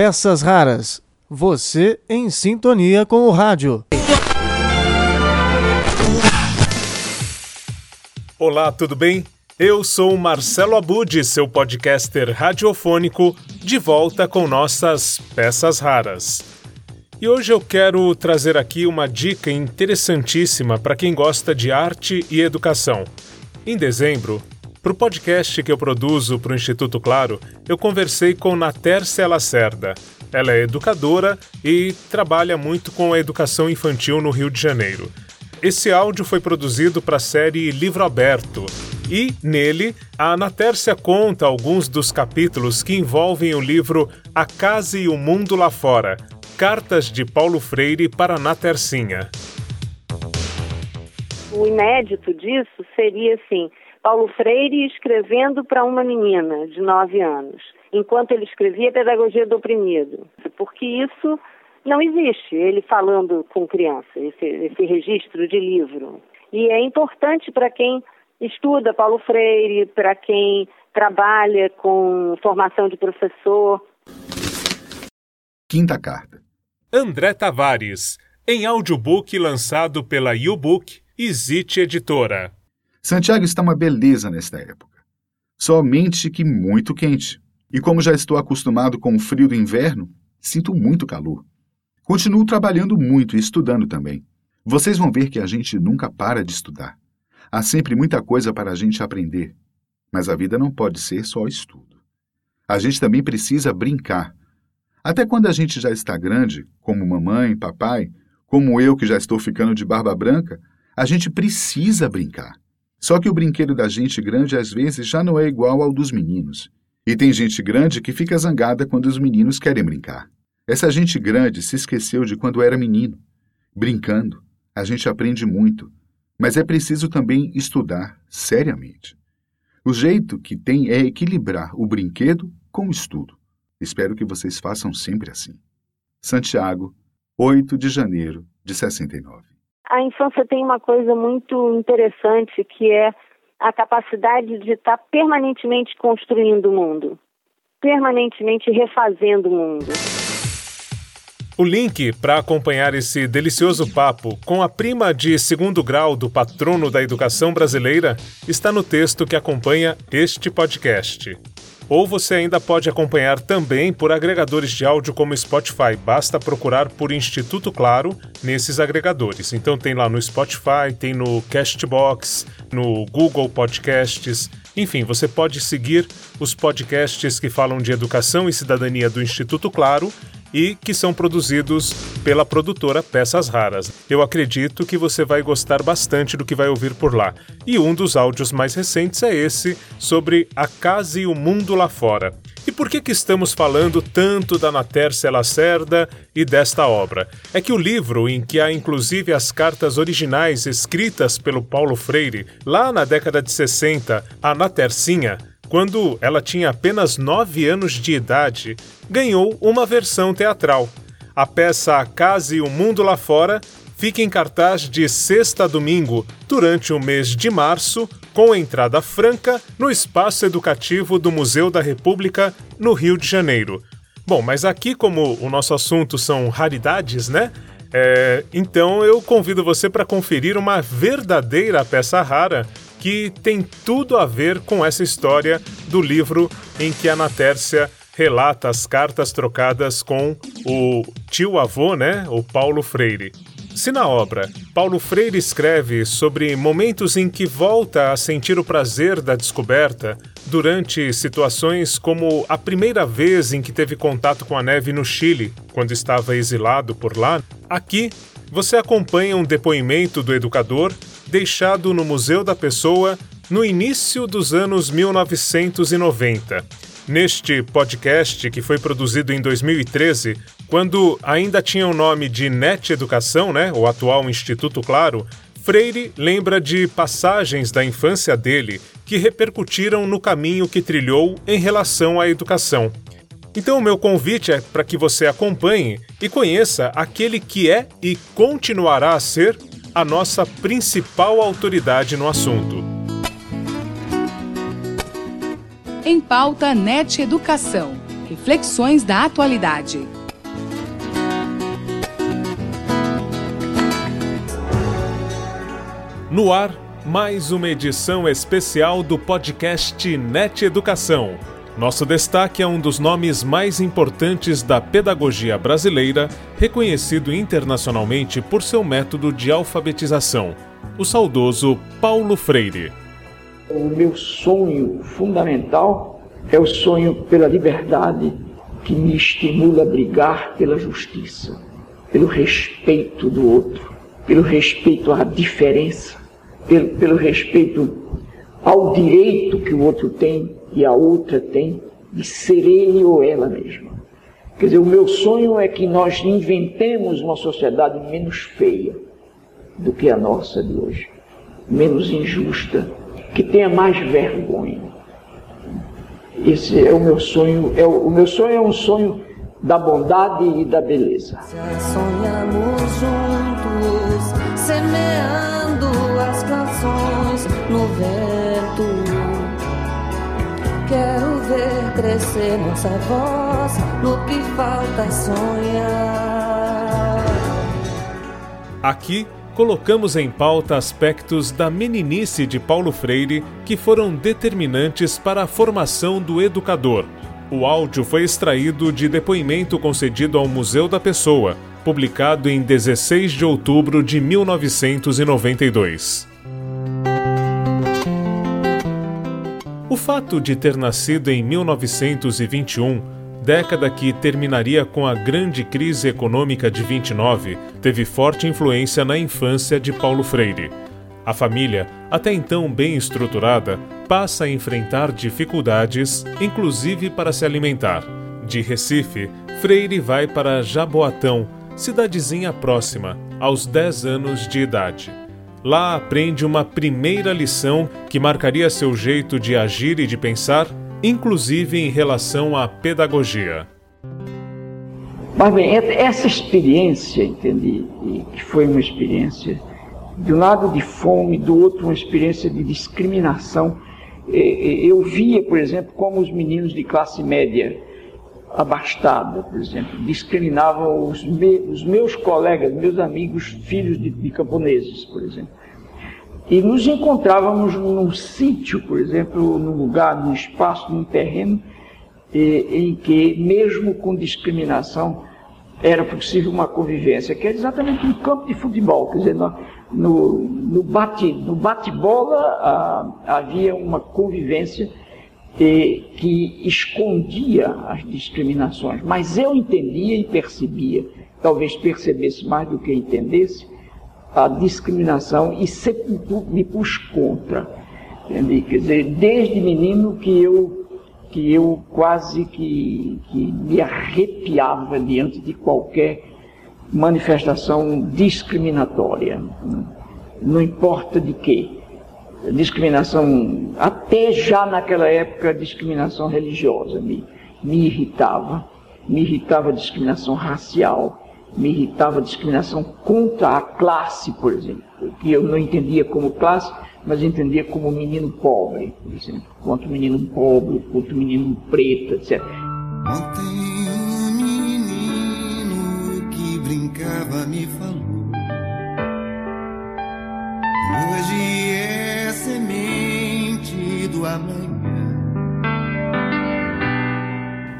Peças Raras. Você em sintonia com o rádio. Olá, tudo bem? Eu sou Marcelo Abud, seu podcaster radiofônico, de volta com nossas peças raras. E hoje eu quero trazer aqui uma dica interessantíssima para quem gosta de arte e educação. Em dezembro, para o podcast que eu produzo para o Instituto Claro, eu conversei com Natércia Lacerda. Ela é educadora e trabalha muito com a educação infantil no Rio de Janeiro. Esse áudio foi produzido para a série Livro Aberto, e, nele, a Anatércia conta alguns dos capítulos que envolvem o livro A Casa e o Mundo Lá Fora Cartas de Paulo Freire para Anatercinha. O inédito disso seria assim: Paulo Freire escrevendo para uma menina de nove anos, enquanto ele escrevia Pedagogia do Oprimido, porque isso não existe, ele falando com criança, esse, esse registro de livro. E é importante para quem estuda Paulo Freire, para quem trabalha com formação de professor. Quinta carta. André Tavares, em audiobook lançado pela YouBook e Zit Editora. Santiago está uma beleza nesta época. Somente que muito quente. E como já estou acostumado com o frio do inverno, sinto muito calor. Continuo trabalhando muito e estudando também. Vocês vão ver que a gente nunca para de estudar. Há sempre muita coisa para a gente aprender, mas a vida não pode ser só estudo. A gente também precisa brincar. Até quando a gente já está grande, como mamãe, papai, como eu que já estou ficando de barba branca, a gente precisa brincar. Só que o brinquedo da gente grande às vezes já não é igual ao dos meninos. E tem gente grande que fica zangada quando os meninos querem brincar. Essa gente grande se esqueceu de quando era menino. Brincando, a gente aprende muito, mas é preciso também estudar seriamente. O jeito que tem é equilibrar o brinquedo com o estudo. Espero que vocês façam sempre assim. Santiago, 8 de janeiro de 69. A infância tem uma coisa muito interessante que é a capacidade de estar permanentemente construindo o mundo, permanentemente refazendo o mundo. O link para acompanhar esse delicioso papo com a prima de segundo grau do patrono da educação brasileira está no texto que acompanha este podcast. Ou você ainda pode acompanhar também por agregadores de áudio como Spotify. Basta procurar por Instituto Claro nesses agregadores. Então tem lá no Spotify, tem no Castbox, no Google Podcasts. Enfim, você pode seguir os podcasts que falam de educação e cidadania do Instituto Claro e que são produzidos pela produtora Peças Raras. Eu acredito que você vai gostar bastante do que vai ouvir por lá. E um dos áudios mais recentes é esse sobre a casa e o mundo lá fora. E por que, que estamos falando tanto da Natércia Lacerda e desta obra? É que o livro, em que há inclusive as cartas originais escritas pelo Paulo Freire, lá na década de 60, a Natercinha, quando ela tinha apenas 9 anos de idade, ganhou uma versão teatral. A peça A Casa e o Mundo Lá Fora fica em cartaz de sexta a domingo, durante o mês de março, com entrada franca no espaço educativo do Museu da República, no Rio de Janeiro. Bom, mas aqui, como o nosso assunto são raridades, né? É, então eu convido você para conferir uma verdadeira peça rara que tem tudo a ver com essa história do livro em que a Natércia relata as cartas trocadas com o tio-avô, né, o Paulo Freire. Se na obra Paulo Freire escreve sobre momentos em que volta a sentir o prazer da descoberta durante situações como a primeira vez em que teve contato com a neve no Chile, quando estava exilado por lá, aqui você acompanha um depoimento do educador deixado no Museu da Pessoa no início dos anos 1990. Neste podcast, que foi produzido em 2013, quando ainda tinha o nome de NET Educação, né, o atual Instituto Claro, Freire lembra de passagens da infância dele que repercutiram no caminho que trilhou em relação à educação. Então, o meu convite é para que você acompanhe e conheça aquele que é e continuará a ser a nossa principal autoridade no assunto. Em pauta NET Educação. Reflexões da atualidade. No ar, mais uma edição especial do podcast Net Educação. Nosso destaque é um dos nomes mais importantes da pedagogia brasileira, reconhecido internacionalmente por seu método de alfabetização, o saudoso Paulo Freire. O meu sonho fundamental é o sonho pela liberdade que me estimula a brigar pela justiça, pelo respeito do outro, pelo respeito à diferença, pelo, pelo respeito ao direito que o outro tem e a outra tem de ser ele ou ela mesma. Quer dizer, o meu sonho é que nós inventemos uma sociedade menos feia do que a nossa de hoje, menos injusta, que tenha mais vergonha. Esse é o meu sonho. É o, o meu sonho é um sonho da bondade e da beleza. Sonhamos juntos, semeando as canções no vento. Quero ver crescer nossa voz no que falta sonhar. Aqui colocamos em pauta aspectos da meninice de Paulo Freire que foram determinantes para a formação do educador. O áudio foi extraído de depoimento concedido ao Museu da Pessoa, publicado em 16 de outubro de 1992. Fato de ter nascido em 1921 década que terminaria com a grande crise econômica de 29, teve forte influência na infância de Paulo Freire. A família, até então bem estruturada, passa a enfrentar dificuldades, inclusive para se alimentar. De Recife, Freire vai para Jaboatão, cidadezinha próxima, aos 10 anos de idade. Lá aprende uma primeira lição que marcaria seu jeito de agir e de pensar inclusive em relação à pedagogia. Mas bem, essa experiência, entendi, que foi uma experiência de um lado de fome, do outro uma experiência de discriminação. Eu via, por exemplo, como os meninos de classe média abastada, por exemplo, discriminavam os, os meus colegas, meus amigos, filhos de, de camponeses, por exemplo. E nos encontrávamos num sítio, por exemplo, num lugar, num espaço, num terreno, em que, mesmo com discriminação, era possível uma convivência, que é exatamente um campo de futebol. Quer dizer, no, no, bate, no bate-bola ah, havia uma convivência eh, que escondia as discriminações, mas eu entendia e percebia, talvez percebesse mais do que entendesse, a discriminação e sempre me pus contra. Entende? Quer dizer, desde menino que eu, que eu quase que, que me arrepiava diante de qualquer manifestação discriminatória. Não importa de quê. Discriminação, até já naquela época, discriminação religiosa me, me irritava. Me irritava a discriminação racial me irritava a discriminação contra a classe, por exemplo, que eu não entendia como classe, mas entendia como menino pobre, por exemplo, contra o menino pobre, contra o menino preto, etc. Ontem um menino que brincava me falou. Amanhã.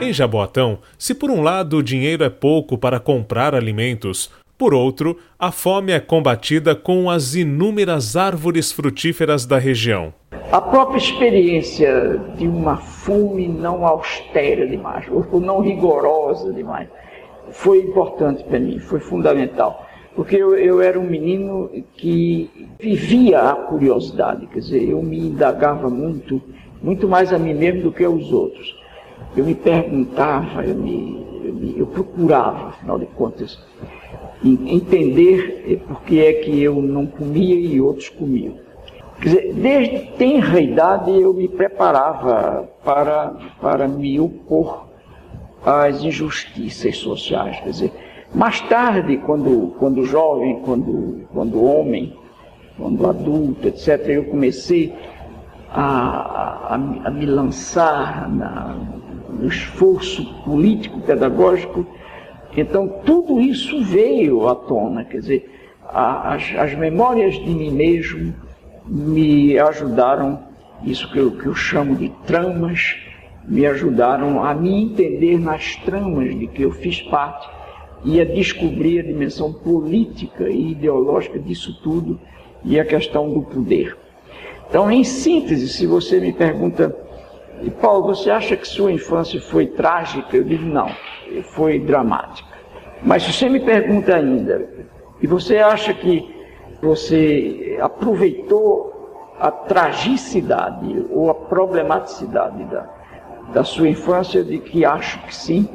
Em Jaboatão, se por um lado o dinheiro é pouco para comprar alimentos, por outro, a fome é combatida com as inúmeras árvores frutíferas da região. A própria experiência de uma fome não austera demais, ou não rigorosa demais, foi importante para mim, foi fundamental. Porque eu, eu, era um menino que vivia a curiosidade, quer dizer, eu me indagava muito, muito mais a mim mesmo do que aos outros eu me perguntava, eu, me, eu, me, eu procurava, afinal de contas, entender por que é que eu não comia e outros comiam. Quer dizer, desde tenra idade eu me preparava para, para me opor às injustiças sociais. Quer dizer, mais tarde, quando, quando jovem, quando, quando homem, quando adulto, etc., eu comecei a, a, a me lançar na, no esforço político, pedagógico. Então, tudo isso veio à tona, quer dizer, as, as memórias de mim mesmo me ajudaram, isso que eu, que eu chamo de tramas, me ajudaram a me entender nas tramas de que eu fiz parte e a descobrir a dimensão política e ideológica disso tudo e a questão do poder. Então, em síntese, se você me pergunta, Paulo, você acha que sua infância foi trágica? Eu digo não, foi dramática. Mas se você me pergunta ainda, e você acha que você aproveitou a tragicidade ou a problematicidade da, da sua infância, de que acho que sim,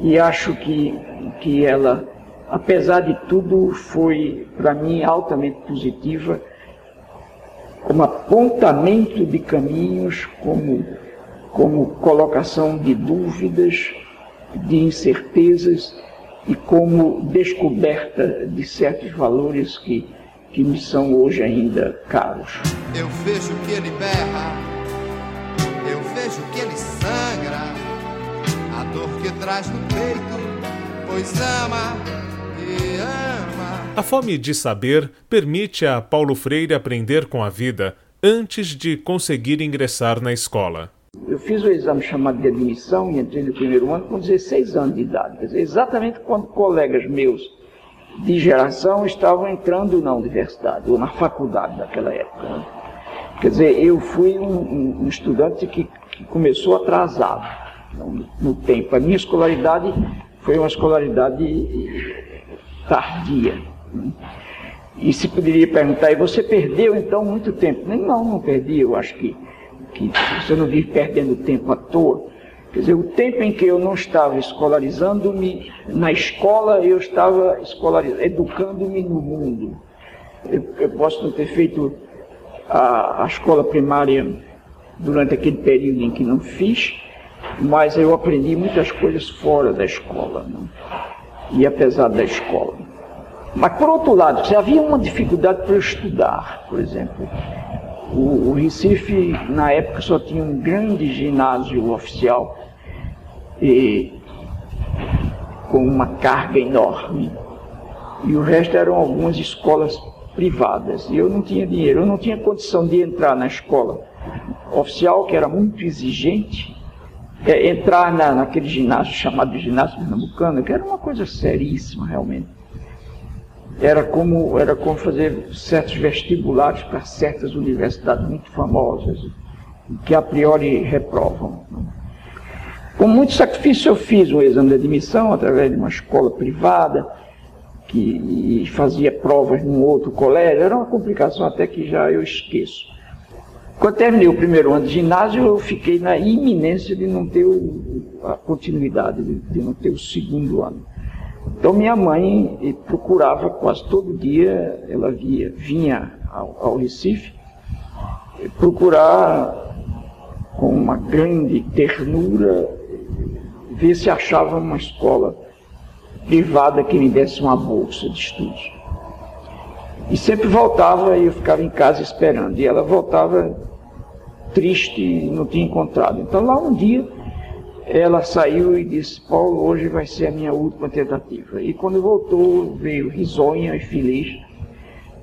e acho que, que ela, apesar de tudo, foi para mim altamente positiva, como apontamento de caminhos, como, como colocação de dúvidas, de incertezas e como descoberta de certos valores que, que me são hoje ainda caros. Eu vejo que ele berra, eu vejo que ele sangra, traz no peito, pois ama e ama. A fome de saber permite a Paulo Freire aprender com a vida antes de conseguir ingressar na escola. Eu fiz o exame chamado de admissão e entrei no primeiro ano com 16 anos de idade. Quer dizer, exatamente quando colegas meus de geração estavam entrando na universidade ou na faculdade daquela época. Né? Quer dizer, eu fui um, um estudante que, que, começou atrasado no, tempo. A minha escolaridade foi uma escolaridade tardia. Né? E se poderia perguntar, e você perdeu então muito tempo? Não, não perdi, eu acho que que você não vive perdendo tempo à toa. Quer dizer, o tempo em que eu não estava escolarizando-me na escola, eu estava educando-me no mundo. Eu, eu, posso não ter feito a, a escola primária durante aquele período em que não fiz, mas eu aprendi muitas coisas fora da escola, não? e apesar da escola. Mas, por outro lado, se havia uma dificuldade para estudar, por exemplo, o, o, Recife, na época, só tinha um grande ginásio oficial e, com uma carga enorme. E o resto eram algumas escolas privadas. E eu não tinha dinheiro, eu não tinha condição de entrar na escola oficial, que era muito exigente, é, entrar na, naquele ginásio chamado ginásio pernambucano, que era uma coisa seríssima realmente era como, era como fazer certos vestibulares para certas universidades muito famosas, que a priori reprovam. Com muito sacrifício eu fiz um exame de admissão através de uma escola privada, que fazia provas num outro colégio, era uma complicação até que já eu esqueço. Quando terminei o primeiro ano de ginásio, eu fiquei na iminência de não ter o, a continuidade, de, não ter o segundo ano. Então minha mãe procurava quase todo dia, ela via, vinha ao, ao Recife procurar com uma grande ternura ver se achava uma escola privada que me desse uma bolsa de estudos. E sempre voltava e eu ficava em casa esperando. E ela voltava triste não tinha encontrado. Então lá um dia ela saiu e disse: Paulo, hoje vai ser a minha última tentativa. E quando voltou, veio risonha e feliz,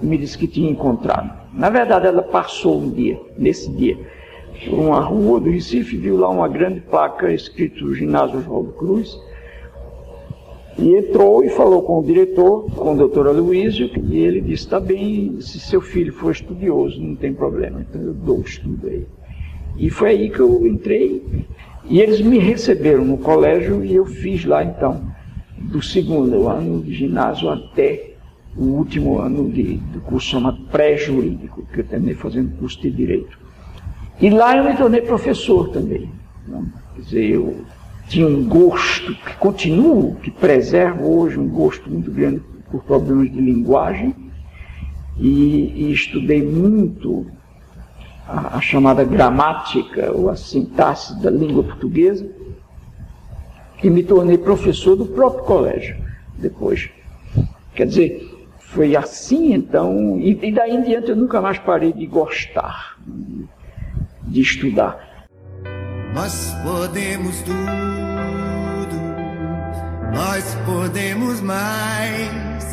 me disse que tinha encontrado. Na verdade, ela passou um dia, nesse dia, por uma rua do Recife, viu lá uma grande placa escrito Ginásio Oswaldo Cruz, e entrou e falou com o diretor, com o doutor Aloysio, e ele disse: está bem, se seu filho for estudioso, não tem problema, então eu dou estudo aí. E foi aí que eu entrei e eles me receberam no colégio e eu fiz lá então, do segundo ano de ginásio até o último ano de, do curso chamado pré-jurídico, que eu terminei fazendo curso de Direito. E lá eu me tornei professor também. Né? Quer dizer, eu tinha um gosto, que continuo, que preservo hoje, um gosto muito grande por problemas de linguagem, e, e estudei muito a, a chamada gramática ou a sintaxe da língua portuguesa, e me tornei professor do próprio colégio depois. Quer dizer, foi assim então, e, e daí em diante eu nunca mais parei de gostar de estudar. Nós podemos tudo, nós podemos mais.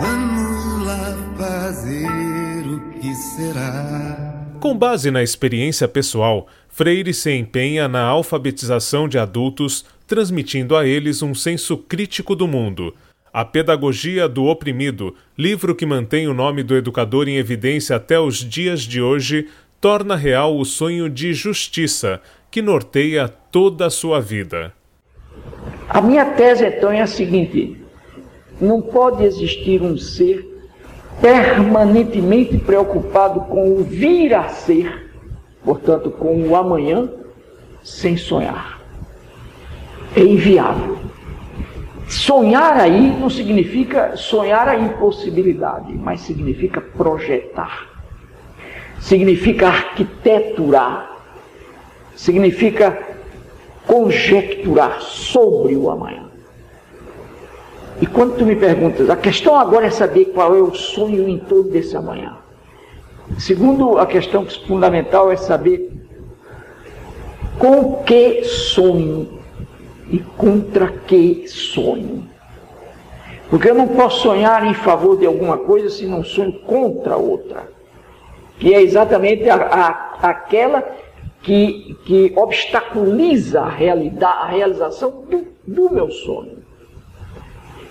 Vamos lá fazer o que será. Com base na experiência pessoal, Freire se empenha na alfabetização de adultos, transmitindo a eles um senso crítico do mundo. A Pedagogia do Oprimido, livro que mantém o nome do educador em evidência até os dias de hoje, torna real o sonho de justiça que norteia toda a sua vida. A minha tese então é a seguinte: não pode existir um ser permanentemente preocupado com o vir a ser, portanto, com o amanhã, sem sonhar. É inviável. Sonhar aí não significa sonhar a impossibilidade, mas significa projetar, significa arquiteturar, significa conjecturar sobre o amanhã. E quando tu me perguntas, a questão agora é saber qual é o sonho em torno desse amanhã. Segundo, a questão fundamental é saber com que sonho e contra que sonho. Porque eu não posso sonhar em favor de alguma coisa se não sonho contra outra. Que é exatamente a, a, aquela que, que obstaculiza a, realidade, a realização do, do meu sonho.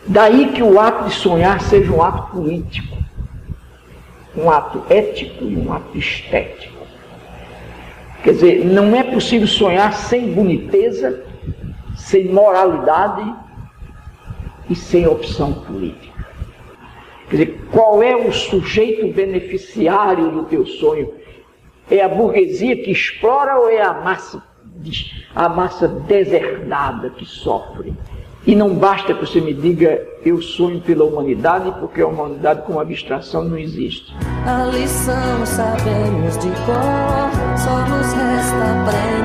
Daí que o ato de sonhar seja um ato político, um ato ético e um ato estético. Quer dizer, não é possível sonhar sem boniteza, sem moralidade e sem opção política. Qual é o sujeito beneficiário do teu sonho? É a burguesia que explora ou é a massa, a massa deserdada que sofre? E não basta que você me diga eu sonho pela humanidade, porque a humanidade como abstração não existe. A lição sabemos de cor, só nos resta aprender.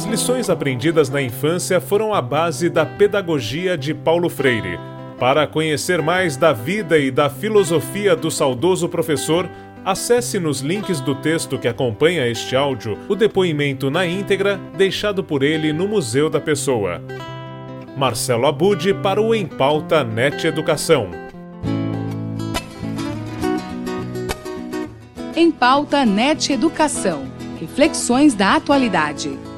As lições aprendidas na infância foram a base da pedagogia de Paulo Freire para conhecer mais da vida e da filosofia do saudoso professor, acesse nos links do texto que acompanha este áudio o depoimento na íntegra deixado por ele no Museu da Pessoa. Marcelo Abude para o Em Pauta Net Educação. Em Pauta Net Educação. Reflexões da atualidade.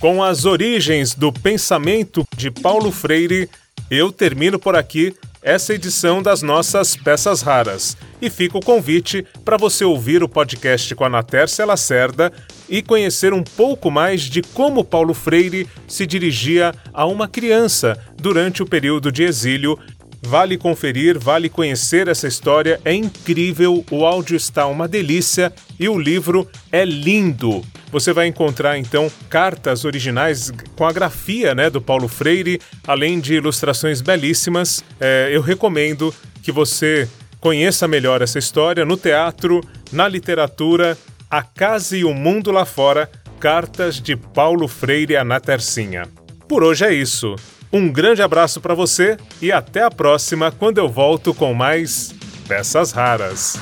Com as origens do pensamento de Paulo Freire, eu termino por aqui essa edição das nossas peças raras. E fica o convite para você ouvir o podcast com a Natércia Lacerda e conhecer um pouco mais de como Paulo Freire se dirigia a uma criança durante o período de exílio Vale conferir, vale conhecer essa história, é incrível, o áudio está uma delícia e o livro é lindo. Você vai encontrar então cartas originais com a grafia né, do Paulo Freire, além de ilustrações belíssimas. É, eu recomendo que você conheça melhor essa história no teatro, na literatura, A Casa e o Mundo Lá Fora, Cartas de Paulo Freire a Natercinha. Por hoje é isso. Um grande abraço para você e até a próxima, quando eu volto com mais peças raras.